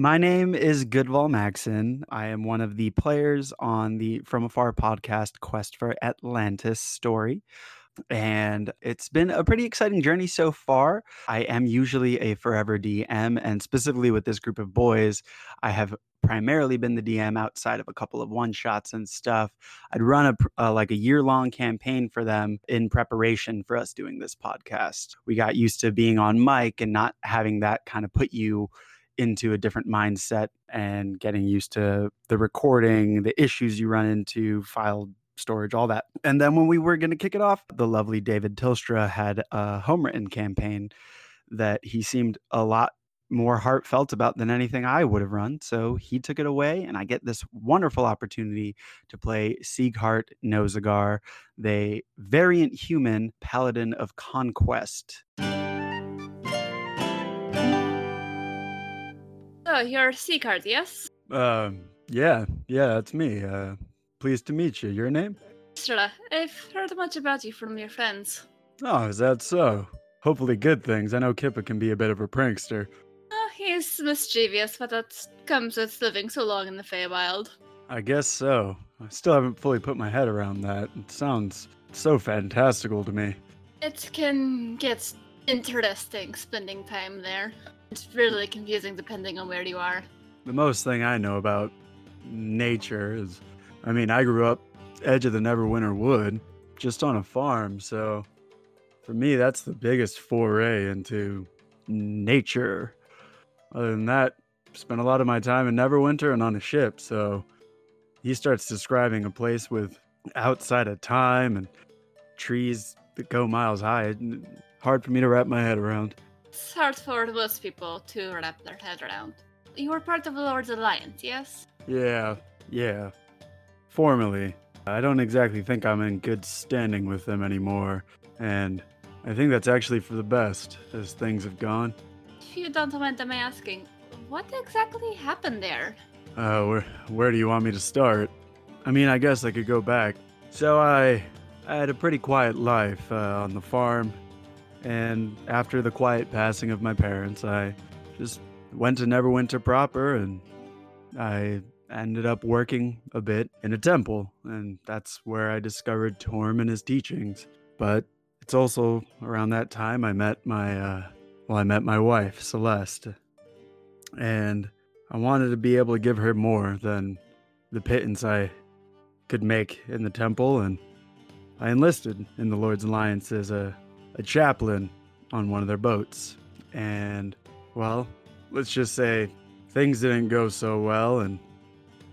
My name is Goodval Maxon. I am one of the players on the From Afar podcast Quest for Atlantis story. And it's been a pretty exciting journey so far. I am usually a forever DM, and specifically with this group of boys, I have primarily been the DM outside of a couple of one shots and stuff. I'd run a uh, like a year long campaign for them in preparation for us doing this podcast. We got used to being on mic and not having that kind of put you into a different mindset and getting used to the recording, the issues you run into, file storage, all that. And then when we were going to kick it off, the lovely David Tilstra had a home written campaign that he seemed a lot more heartfelt about than anything I would have run. So he took it away, and I get this wonderful opportunity to play Sieghart Nozagar, the variant human paladin of conquest. Oh, you're Seacard, yes? Um, yeah, yeah, that's me. Uh, pleased to meet you. Your name? Strela, I've heard much about you from your friends. Oh, is that so? Hopefully, good things. I know Kippa can be a bit of a prankster. Oh, he's mischievous, but that comes with living so long in the Feywild. I guess so. I still haven't fully put my head around that. It sounds so fantastical to me. It can get interesting spending time there. It's really confusing depending on where you are. The most thing I know about nature is I mean, I grew up edge of the Neverwinter Wood, just on a farm, so for me, that's the biggest foray into nature. Other than that, spent a lot of my time in Neverwinter and on a ship, so he starts describing a place with outside of time and trees that go miles high. Hard for me to wrap my head around. It's hard for most people to wrap their head around. You were part of the Lord's Alliance, yes? Yeah, yeah. Formally. I don't exactly think I'm in good standing with them anymore, and I think that's actually for the best as things have gone. If you don't mind me asking, what exactly happened there? Uh, where where do you want me to start? I mean, I guess I could go back. So I I had a pretty quiet life uh, on the farm, and after the quiet passing of my parents, I just went to Neverwinter proper, and I ended up working a bit in a temple, and that's where I discovered Torm and his teachings. But it's also around that time I met my uh, well, I met my wife Celeste, and I wanted to be able to give her more than the pittance I could make in the temple, and I enlisted in the Lord's Alliance as a, a chaplain on one of their boats. And, well, let's just say things didn't go so well, and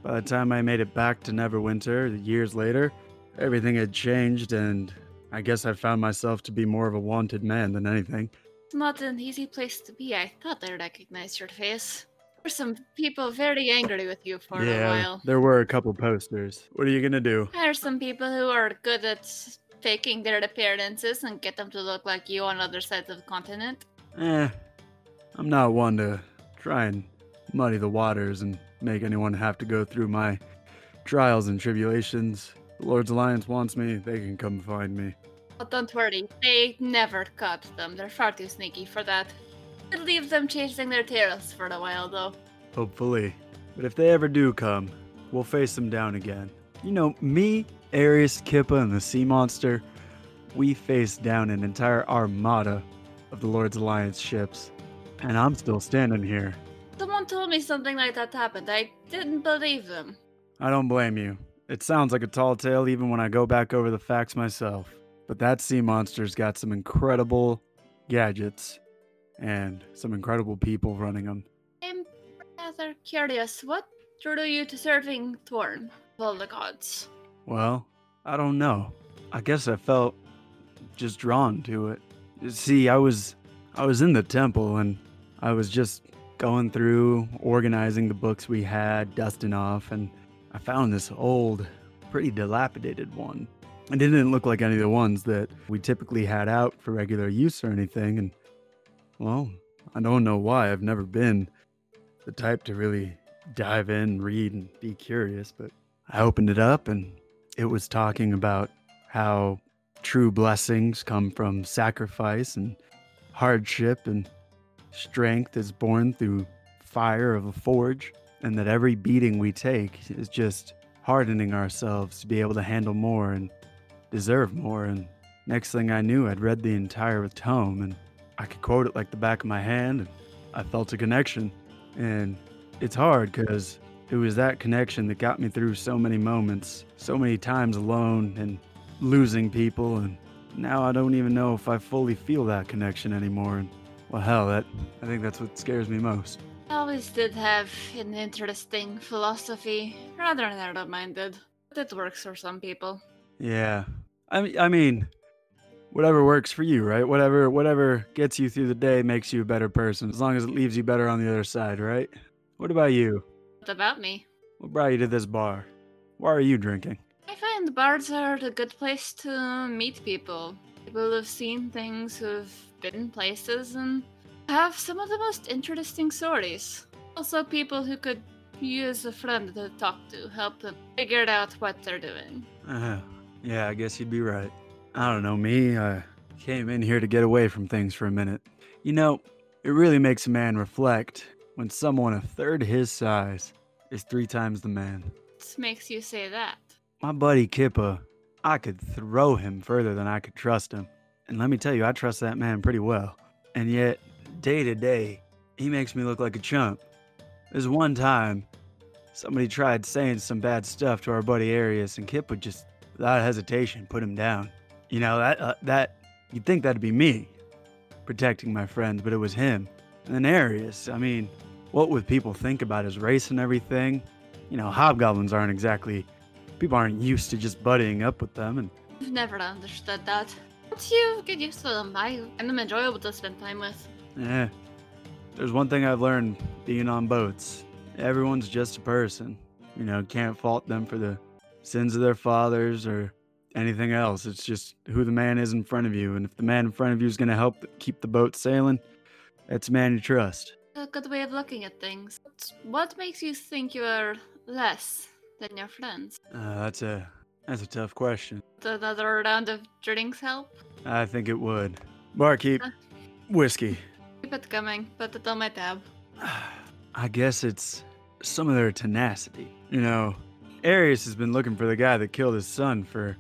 by the time I made it back to Neverwinter, years later, everything had changed, and I guess I found myself to be more of a wanted man than anything. It's not an easy place to be. I thought I recognized your face. There were some people very angry with you for yeah, a while. there were a couple posters. What are you gonna do? There are some people who are good at faking their appearances and get them to look like you on other sides of the continent. Eh, I'm not one to try and muddy the waters and make anyone have to go through my trials and tribulations. The Lord's Alliance wants me, they can come find me. But don't worry, they never caught them. They're far too sneaky for that. It leaves them chasing their tails for a while, though. Hopefully. But if they ever do come, we'll face them down again. You know, me, Arius, Kippa, and the Sea Monster, we faced down an entire armada of the Lord's Alliance ships. And I'm still standing here. Someone told me something like that happened. I didn't believe them. I don't blame you. It sounds like a tall tale even when I go back over the facts myself. But that sea monster's got some incredible gadgets and some incredible people running them. I'm rather curious. What drew you to serving Torm of all the gods? Well, I don't know. I guess I felt just drawn to it. See, I was I was in the temple and I was just going through, organizing the books we had, dusting off, and I found this old, pretty dilapidated one. It didn't look like any of the ones that we typically had out for regular use or anything. And, well, I don't know why. I've never been the type to really dive in, read, and be curious, but I opened it up and it was talking about how true blessings come from sacrifice and hardship and strength is born through fire of a forge, and that every beating we take is just hardening ourselves to be able to handle more and deserve more. And next thing I knew, I'd read the entire tome and I could quote it like the back of my hand. And I felt a connection. And it's hard because it was that connection that got me through so many moments, so many times alone and losing people. And now I don't even know if I fully feel that connection anymore. And well, hell, that I think that's what scares me most. I always did have an interesting philosophy, rather narrow-minded, but it works for some people. Yeah. I mean, I mean, whatever works for you, right? Whatever, whatever gets you through the day makes you a better person, as long as it leaves you better on the other side, right? What about you? About me? What brought you to this bar? Why are you drinking? I find bars are a good place to meet people. People who've seen things, who've been places, and have some of the most interesting stories. Also, people who could use a friend to talk to, help them figure out what they're doing. Uh, yeah, I guess you'd be right. I don't know, me, I came in here to get away from things for a minute. You know, it really makes a man reflect when someone a third his size is three times the man. What makes you say that? My buddy Kippa, I could throw him further than I could trust him. And let me tell you, I trust that man pretty well. And yet, day to day, he makes me look like a chump. There's one time somebody tried saying some bad stuff to our buddy Arius, and Kip would just, without hesitation, put him down. You know, that, uh, that, you'd think that'd be me protecting my friends, but it was him. And then Arius, I mean, what would people think about his race and everything? You know, hobgoblins aren't exactly, people aren't used to just buddying up with them, and I've never understood that. Once you get used to them, I find them enjoyable to spend time with. Yeah. There's one thing I've learned being on boats. Everyone's just a person. You know, can't fault them for the sins of their fathers or anything else. It's just who the man is in front of you. And if the man in front of you is going to help keep the boat sailing, that's a man you trust. A good way of looking at things. But What makes you think you are less than your friends? Uh, that's a that's a tough question. Does Another round of drinks help? I think it would. Barkeep, Uh. whiskey. Keep it coming. Put it on my tab. I guess it's some of their tenacity. You know, Arius has been looking for the guy that killed his son for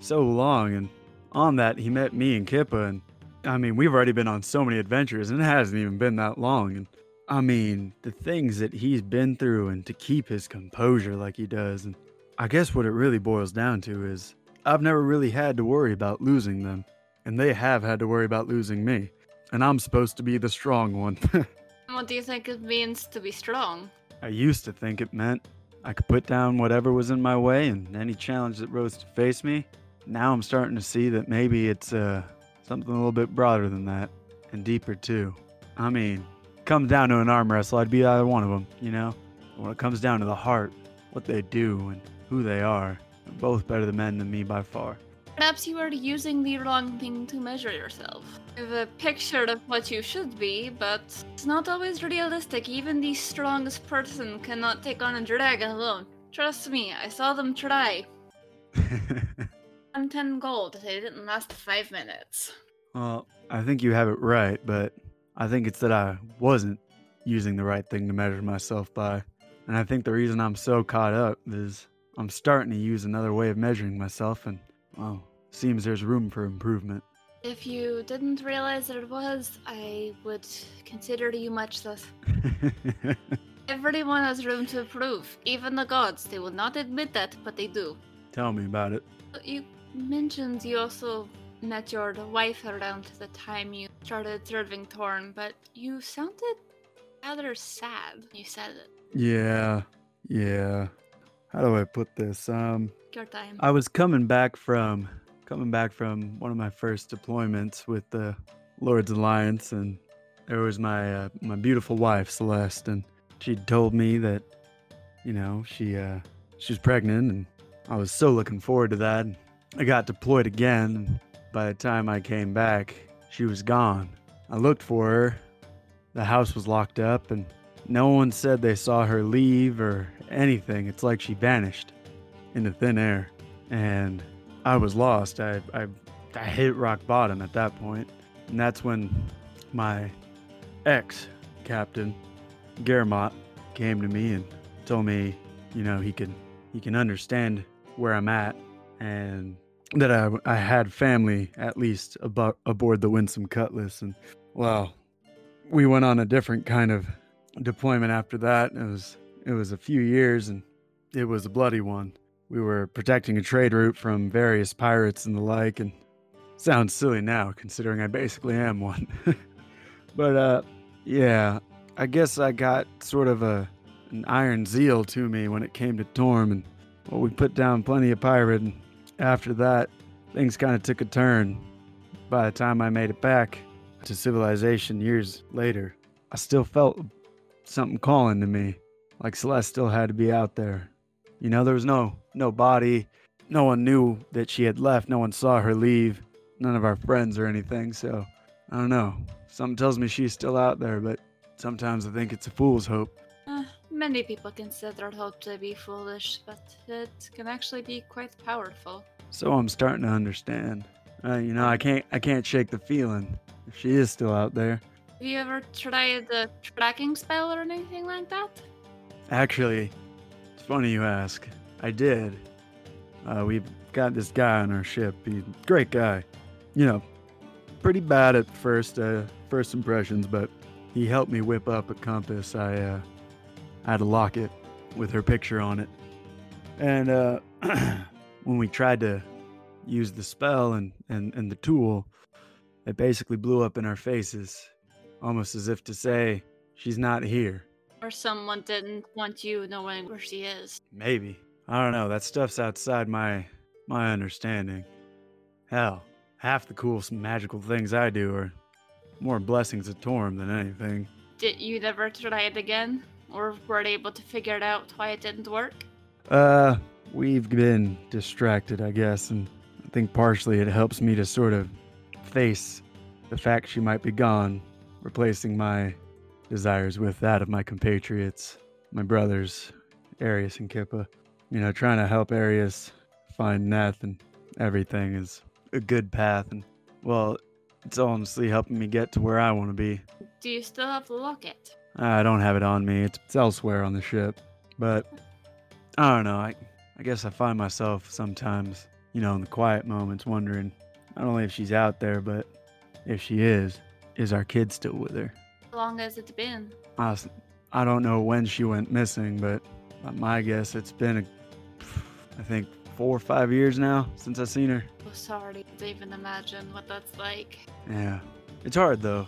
so long, and on that, he met me and Kippa, and I mean, we've already been on so many adventures, and it hasn't even been that long. And I mean, the things that he's been through, and to keep his composure like he does, and I guess what it really boils down to is I've never really had to worry about losing them, and they have had to worry about losing me, and I'm supposed to be the strong one. What do you think it means to be strong? I used to think it meant I could put down whatever was in my way and any challenge that rose to face me. Now I'm starting to see that maybe it's uh, something a little bit broader than that and deeper too. I mean, comes down to an arm wrestle, I'd be either one of them, you know? When it comes down to the heart, what they do and who they are, they're both better than men than me by far. Perhaps you are using the wrong thing to measure yourself. You have a picture of what you should be, but it's not always realistic. Even the strongest person cannot take on a dragon alone. Trust me, I saw them try. On 10 gold, they didn't last five minutes. well, I think you have it right, but I think it's that I wasn't using the right thing to measure myself by. And I think the reason I'm so caught up is I'm starting to use another way of measuring myself, and, well, seems there's room for improvement. If you didn't realize there was, I would consider you much less. Everyone has room to improve, even the gods. They will not admit that, but they do. Tell me about it. You mentioned you also met your wife around the time you started serving Torm, but you sounded rather sad. You said it. Yeah, yeah. How do I put this? Um, Your time. I was coming back from coming back from one of my first deployments with the Lord's Alliance, and there was my uh, my beautiful wife Celeste, and she told me that, you know, she uh, she was pregnant, and I was so looking forward to that. I got deployed again, by the time I came back, she was gone. I looked for her. The house was locked up, and no one said they saw her leave or anything. It's like she vanished into thin air, and I was lost. I I, I hit rock bottom at that point, and that's when my ex captain Guermot came to me and told me, you know, he could he can understand where I'm at and that I, I had family at least abo- aboard the Winsome Cutlass. And well, we went on a different kind of deployment after that. It was it was a few years and it was a bloody one. We were protecting a trade route from various pirates and the like, and sounds silly now considering I basically am one. but uh, yeah, I guess I got sort of a an iron zeal to me when it came to Torm, and well, we put down plenty of pirate. And after that, things kind of took a turn. By the time I made it back to civilization years later, I still felt something calling to me, like Celeste still had to be out there. You know, there was no no body, no one knew that she had left, no one saw her leave, none of our friends or anything. So I don't know. Something tells me she's still out there, but sometimes I think it's a fool's hope. Uh, many people consider hope to be foolish, but it can actually be quite powerful. So I'm starting to understand. Uh, you know, I can't I can't shake the feeling if she is still out there. Have you ever tried the tracking spell or anything like that? Actually, it's funny you ask. I did. Uh, we've got this guy on our ship. He's a great guy. You know, pretty bad at first uh, first impressions, but he helped me whip up a compass. I uh, had a locket with her picture on it, and uh, when we tried to use the spell and, and, and the tool, it basically blew up in our faces, almost as if to say, "She's not here." Or someone didn't want you knowing where she is. Maybe. I don't know. That stuff's outside my my understanding. Hell, half the cool magical things I do are more blessings of Torm than anything. Did you never try it again? Or were they able to figure it out why it didn't work? Uh, we've been distracted, I guess, and I think partially it helps me to sort of face the fact she might be gone, replacing my desires with that of my compatriots, my brothers, Arius and Kippa. You know, trying to help Arius find Neth and everything is a good path, and well, it's honestly helping me get to where I want to be. Do you still have the locket? I don't have it on me. It's, it's elsewhere on the ship. But I don't know. I, I guess I find myself sometimes, you know, in the quiet moments wondering not only if she's out there, but if she is, is our kid still with her? How long has it been? I, I don't know when she went missing, but by my guess it's been, a, I think, four or five years now since I've seen her. Oh, sorry to even imagine what that's like. Yeah. It's hard though.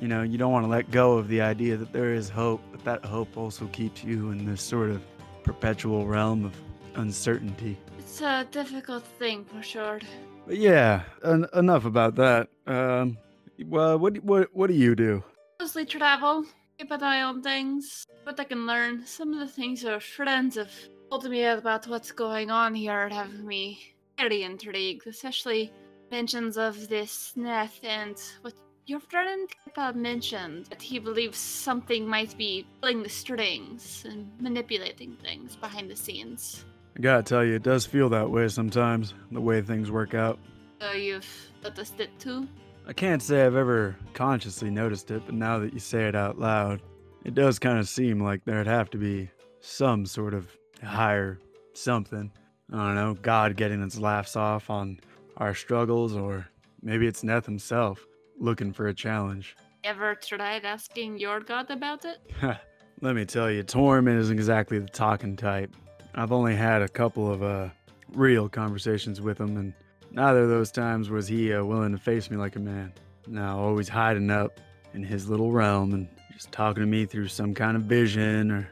You know, you don't want to let go of the idea that there is hope, but that hope also keeps you in this sort of perpetual realm of uncertainty. It's a difficult thing for sure. But yeah, en- enough about that. Um, well, what what what do you do? Mostly travel, keep an eye on things, but I can learn. Some of the things our friends have told me about what's going on here have me very intrigued, especially mentions of this Neth and what your friend Kippa mentioned that he believes something might be pulling the strings and manipulating things behind the scenes. I gotta tell you, it does feel that way sometimes. The way things work out. So you've noticed it too? I can't say I've ever consciously noticed it, but now that you say it out loud, it does kind of seem like there'd have to be some sort of higher something. I don't know, God getting its laughs off on our struggles, or maybe it's Neth himself looking for a challenge. Ever tried asking your god about it? Let me tell you, Torm isn't exactly the talking type. I've only had a couple of uh, real conversations with him, and neither of those times was he uh, willing to face me like a man. No, always hiding up in his little realm and just talking to me through some kind of vision or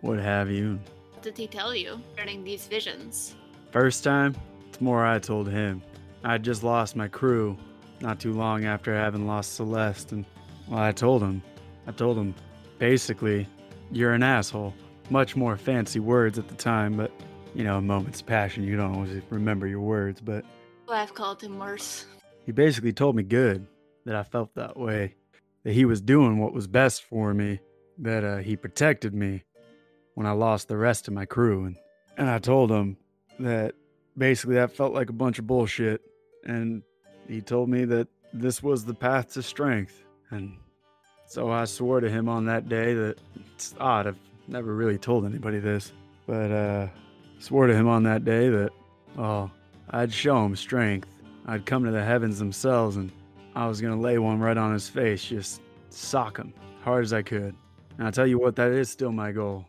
what have you. What did he tell you during these visions? First time, it's more I told him. I'd just lost my crew not too long after having lost Celeste, and Well, I told him. I told him, basically, you're an asshole. Much more fancy words at the time, but, you know, a moment's passion, you don't always remember your words, but Well, I've called him worse. he basically told me good that I felt that way, that he was doing what was best for me, that uh, he protected me when I lost the rest of my crew. And, and I told him that basically that felt like a bunch of bullshit. And he told me that this was the path to strength. And so I swore to him on that day that it's odd, I've never really told anybody this, but uh, swore to him on that day that, oh, I'd show him strength. I'd come to the heavens themselves and I was gonna lay one right on his face, just sock him hard as I could. And I'll tell you what, that is still my goal.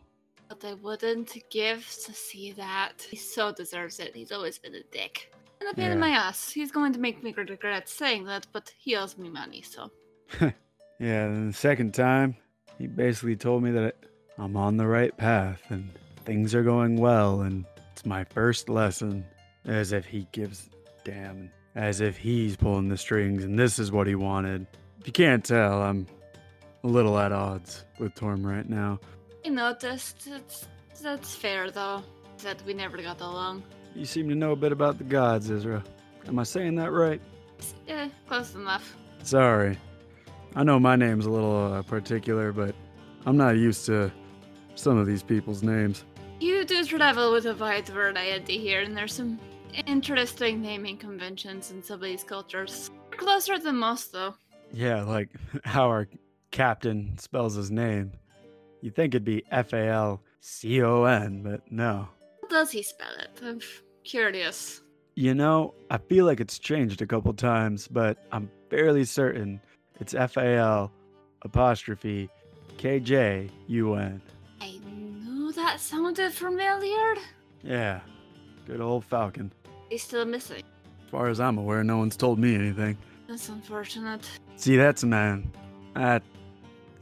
But I wouldn't give to see that. He so deserves it. He's always been a dick. And a pain in my ass. He's going to make me regret saying that, but he owes me money, so. Yeah, and the second time, he basically told me that I'm on the right path and things are going well, and it's my first lesson. As if he gives damn, as if he's pulling the strings, and this is what he wanted. If you can't tell, I'm a little at odds with Torm right now. I noticed. It's, that's fair, though. That we never got along. You seem to know a bit about the gods, Ezra. Am I saying that right? Yeah, close enough. Sorry. I know my name's a little uh, particular, but I'm not used to some of these people's names. You do travel with a wide variety here, and there's some interesting naming conventions in some of these cultures. Closer than most, though. Yeah, like how our captain spells his name. You'd think it'd be F A L C O N, but no. How does he spell it? I'm curious. You know, I feel like it's changed a couple times, but I'm fairly certain it's F A L apostrophe K J U N. I knew that sounded familiar. Yeah, good old Falcon. He's still missing. As far as I'm aware, no one's told me anything. That's unfortunate. See, that's a man. That,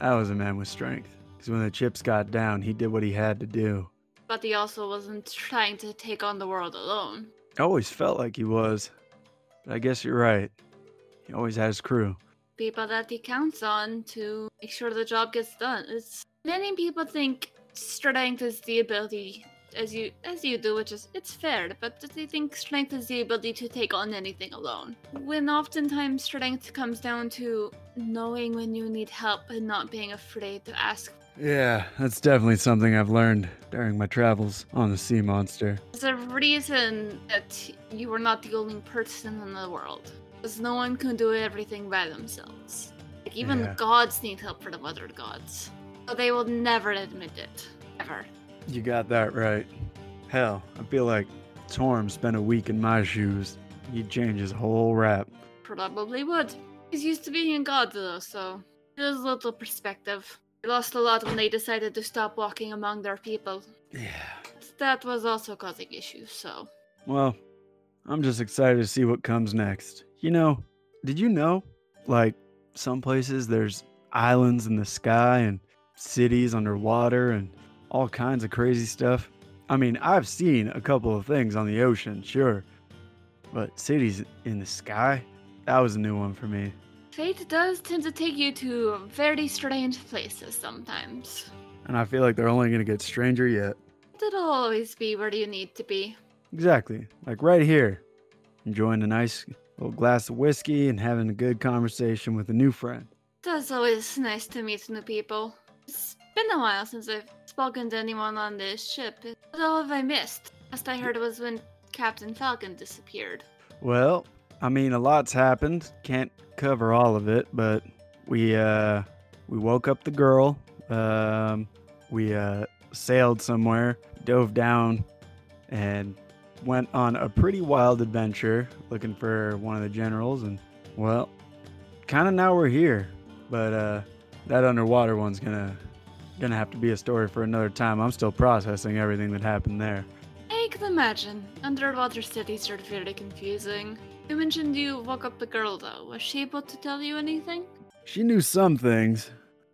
that was a man with strength. Because when the chips got down, he did what he had to do. But he also wasn't trying to take on the world alone. I always felt like he was. But I guess you're right. He always has crew. People that he counts on to make sure the job gets done. It's many people think strength is the ability as you as you do, which is it's fair, but they think strength is the ability to take on anything alone. When oftentimes strength comes down to knowing when you need help and not being afraid to ask. Yeah, that's definitely something I've learned during my travels on the sea monster. There's a reason that you are not the only person in the world. Because no one can do everything by themselves. Like even Yeah. gods need help from the other gods. But they will never admit it. Ever. You got that right. Hell, I feel like Torm spent a week in my shoes. He'd change his whole rap. Probably would. He's used to being a god though, so there's a little perspective. Lost a lot when they decided to stop walking among their people. Yeah. That was also causing issues, so Well, I'm just excited to see what comes next. You know, did you know? Like, some places there's islands in the sky and cities underwater and all kinds of crazy stuff. I mean, I've seen a couple of things on the ocean, sure. But cities in the sky? That was a new one for me. Fate does tend to take you to very strange places sometimes. And I feel like they're only going to get stranger yet. It'll always be where you need to be. Exactly. Like right here. Enjoying a nice little glass of whiskey and having a good conversation with a new friend. It's always nice to meet new people. It's been a while since I've spoken to anyone on this ship. What all have I missed? Last I heard was when Captain Falcon disappeared. Well, I mean, a lot's happened. Can't cover all of it, but we uh we woke up the girl. Um, we uh sailed somewhere, dove down, and went on a pretty wild adventure looking for one of the generals. And well, kind of now we're here, but uh that underwater one's gonna gonna have to be a story for another time. I'm still processing everything that happened there. I can imagine. Underwater cities are very confusing. You mentioned you woke up the girl though. Was she able to tell you anything? She knew some things,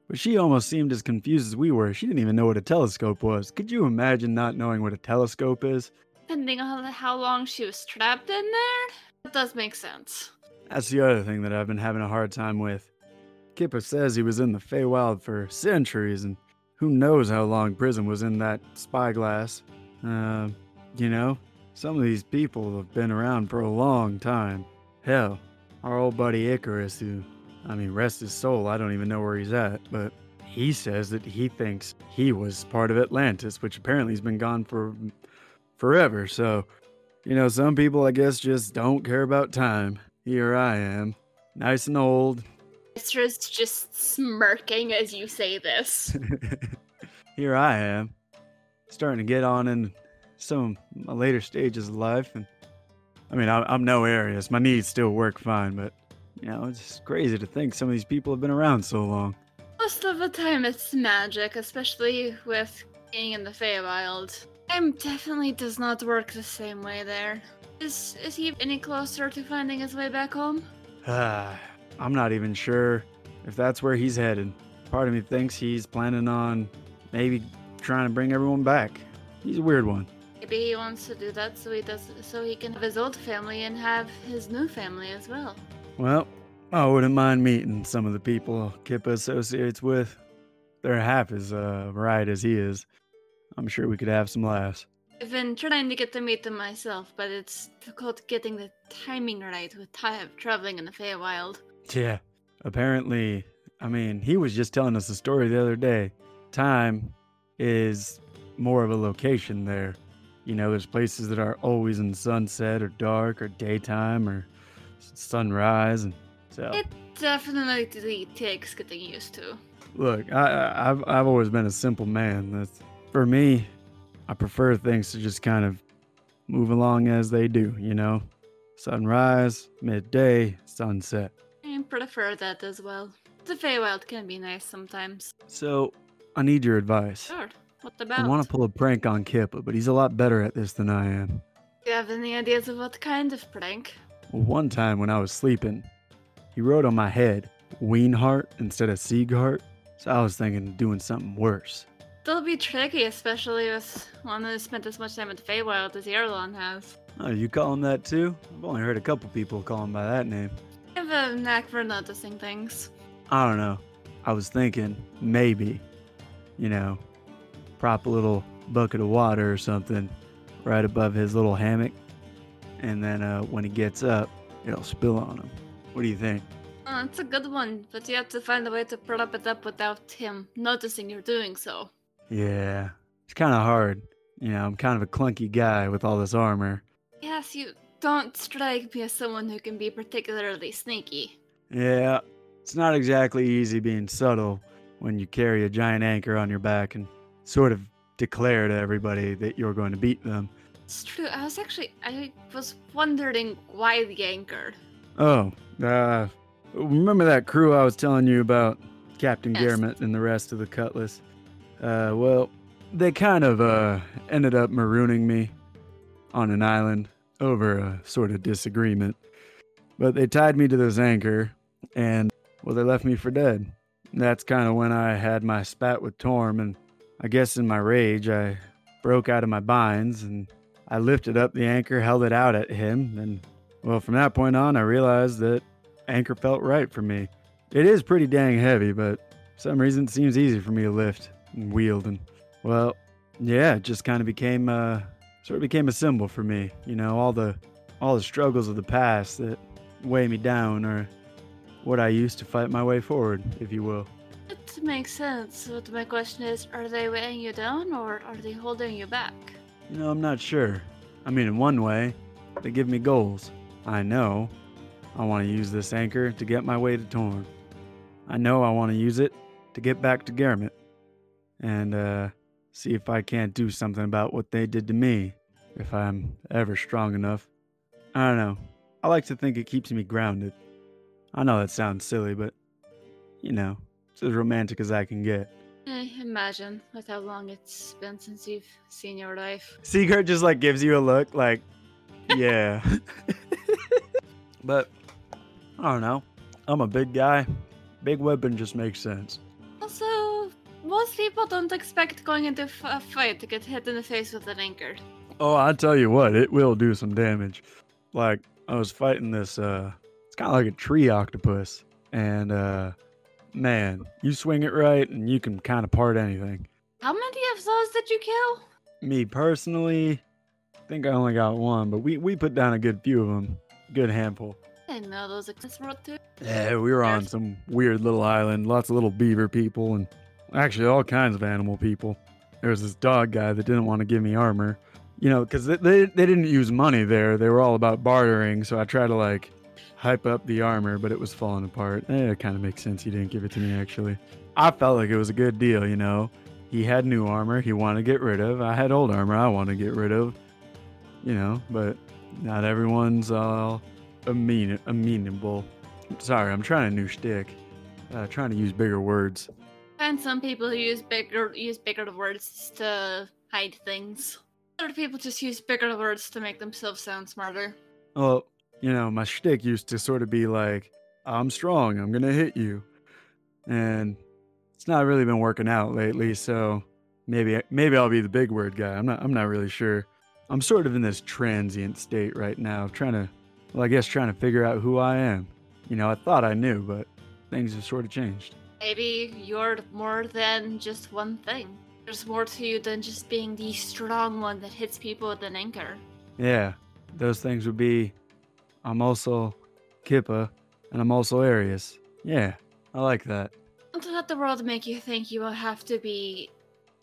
but she almost seemed as confused as we were. She didn't even know what a telescope was. Could you imagine not knowing what a telescope is? Depending on how long she was trapped in there, that does make sense. That's the other thing that I've been having a hard time with. Kippa says he was in the Feywild for centuries, and who knows how long prison was in that spyglass. Uh, you know, some of these people have been around for a long time. Hell, our old buddy Icarus, who, I mean, rest his soul, I don't even know where he's at, but he says that he thinks he was part of Atlantis, which apparently has been gone for forever. So, you know, some people, I guess, just don't care about time. Here I am, nice and old. Mistra's just smirking as you say this. Here I am, starting to get on in some of my later stages of life. And I mean, I'm, I'm no Arius. My knees still work fine, but, you know, it's just crazy to think some of these people have been around so long. Most of the time it's magic, especially with being in the Feywild. Time definitely does not work the same way there. Is is he any closer to finding his way back home? Ah, I'm not even sure if that's where he's headed. Part of me thinks he's planning on maybe trying to bring everyone back. He's a weird one. Maybe he wants to do that so he does so he can have his old family and have his new family as well. Well, I wouldn't mind meeting some of the people Kippa associates with. They're half as uh, right as he is. I'm sure we could have some laughs. I've been trying to get to meet them myself, but it's difficult getting the timing right with time traveling in the Feywild. Yeah, apparently, I mean, he was just telling us a story the other day. Time is more of a location there. You know, there's places that are always in sunset or dark or daytime or sunrise, and so It definitely takes getting used to. Look, I, I've I've always been a simple man. That's for me. I prefer things to just kind of move along as they do. You know, sunrise, midday, sunset. I prefer that as well. The Feywild can be nice sometimes. So, I need your advice. Sure. What I want to pull a prank on Kippa, but he's a lot better at this than I am. Do you have any ideas of what kind of prank? Well, one time when I was sleeping, he wrote on my head Weenheart instead of Sieghart. So I was thinking of doing something worse. It'll be tricky, especially with one who spent as much time at the Feywild as Erlon has. Oh, you call him that too? I've only heard a couple people call him by that name. I have a knack for noticing things. I don't know. I was thinking maybe, you know, prop a little bucket of water or something right above his little hammock, and then uh, when he gets up, it'll spill on him. What do you think? Oh, it's a good one, but you have to find a way to prop it up without him noticing you're doing so. Yeah, it's kind of hard. You know, I'm kind of a clunky guy with all this armor. Yes, you don't strike me as someone who can be particularly sneaky. Yeah, it's not exactly easy being subtle when you carry a giant anchor on your back and sort of declare to everybody that you're going to beat them. It's true. I was actually I was wondering why the anchor. Oh, uh, remember that crew I was telling you about? Captain Yes. Garment and the rest of the Cutlass. Uh, well, they kind of uh, ended up marooning me on an island over a sort of disagreement. But they tied me to this anchor, and well, they left me for dead. That's kind of when I had my spat with Torm, and I guess in my rage, I broke out of my binds and I lifted up the anchor, held it out at him, and well, from that point on, I realized that anchor felt right for me. It is pretty dang heavy, but for some reason it seems easy for me to lift and wield. And well, yeah, it just kind of became uh, sort of became a symbol for me. You know, all the all the struggles of the past that weigh me down, or what I used to fight my way forward, if you will. Makes sense. But my question is, are they weighing you down or are they holding you back? You know, I'm not sure. I mean, in one way, they give me goals. I know I want to use this anchor to get my way to Torm. I know I want to use it to get back to Garment and uh, see if I can't do something about what they did to me, if I'm ever strong enough. I don't know. I like to think it keeps me grounded. I know that sounds silly, but you know, it's as romantic as I can get. I imagine with how long it's been since you've seen your life. Sieghart just like gives you a look like, yeah. but I don't know. I'm a big guy. Big weapon just makes sense. Also, most people don't expect going into f- a fight to get hit in the face with an anchor. Oh, I tell you what, it will do some damage. Like I was fighting this uh it's kind of like a tree octopus and uh man, you swing it right and you can kind of part anything. How many of those did you kill? Me personally, I think I only got one, but we, we put down a good few of them. Good handful. I didn't know those existed too. Yeah, we were on some weird little island, lots of little beaver people, and actually all kinds of animal people. There was this dog guy that didn't want to give me armor, you know, because they, they, they didn't use money there. They were all about bartering, so I tried to like hype up the armor, but it was falling apart. Eh, it kind of makes sense he didn't give it to me, actually. I felt like it was a good deal, you know. He had new armor he wanted to get rid of. I had old armor I wanted to get rid of, you know, but not everyone's all amen- amenable. Sorry, I'm trying a new shtick. Uh, trying to use bigger words. And some people who use bigger use bigger words to hide things. Other people just use bigger words to make themselves sound smarter. Well, you know, my shtick used to sort of be like, I'm strong, I'm gonna hit you. And it's not really been working out lately, so maybe maybe I'll be the big word guy. I'm not I'm not really sure. I'm sort of in this transient state right now, trying to well, I guess trying to figure out who I am. You know, I thought I knew, but things have sort of changed. Maybe you're more than just one thing. There's more to you than just being the strong one that hits people with an anchor. Yeah, those things would be I'm also Kippa and I'm also Arius. Yeah, I like that. Don't let the world make you think you will have to be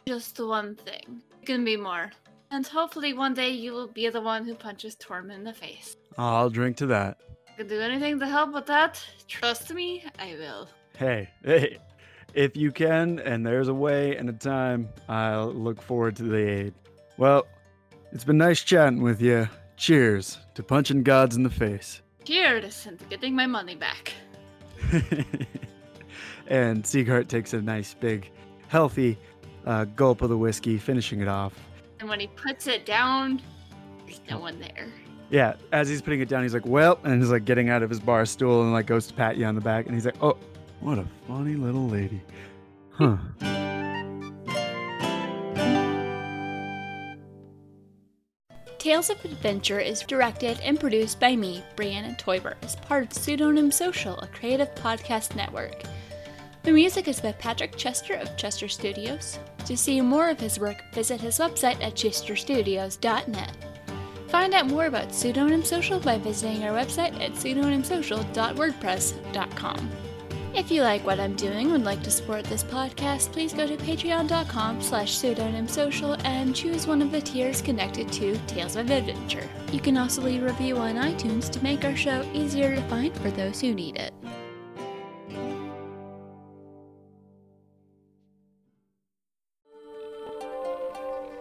just the one thing. You can be more. And hopefully one day you will be the one who punches Torm in the face. I'll drink to that. I can do anything to help with that. Trust me, I will. Hey, hey, if you can and there's a way and a time, I'll look forward to the aid. Well, it's been nice chatting with you. Cheers to punching gods in the face. Cheers and getting my money back. and Sieghart takes a nice big, healthy uh, gulp of the whiskey, finishing it off. And when he puts it down, there's no one there. Yeah, as he's putting it down, he's like, "Well," and he's like getting out of his bar stool and like goes to pat you on the back, and he's like, "Oh, what a funny little lady, huh?" Tales of Adventure is directed and produced by me, Brianna Toiber, as part of Pseudonym Social, a creative podcast network. The music is by Patrick Chester of Chester Studios. To see more of his work, visit his website at chesterstudios.net. Find out more about Pseudonym Social by visiting our website at pseudonymsocial.wordpress.com. If you like what I'm doing and would like to support this podcast, please go to patreon.com slash pseudonymsocial and choose one of the tiers connected to Tales of Adventure. You can also leave a review on iTunes to make our show easier to find for those who need it.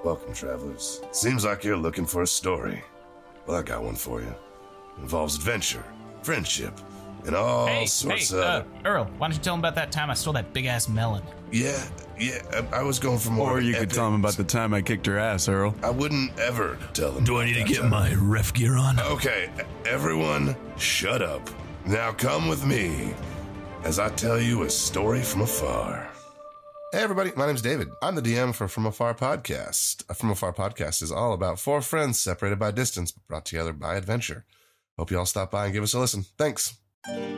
Welcome, travelers. Seems like you're looking for a story. Well, I got one for you. involves adventure, friendship, and all Hey, sorts hey, of. uh, Earl, why don't you tell him about that time I stole that big ass melon? Yeah, yeah. I, I was going for more. Or you could tell him about the time I kicked her ass, Earl. I wouldn't ever tell him. Do I about need to get time. my ref gear on? Okay, everyone, shut up. Now come with me as I tell you a story from afar. Hey, everybody, my name's David. I'm the DM for From Afar Podcast. A From Afar Podcast is all about four friends separated by distance, but brought together by adventure. Hope you all stop by and give us a listen. Thanks. Thank you.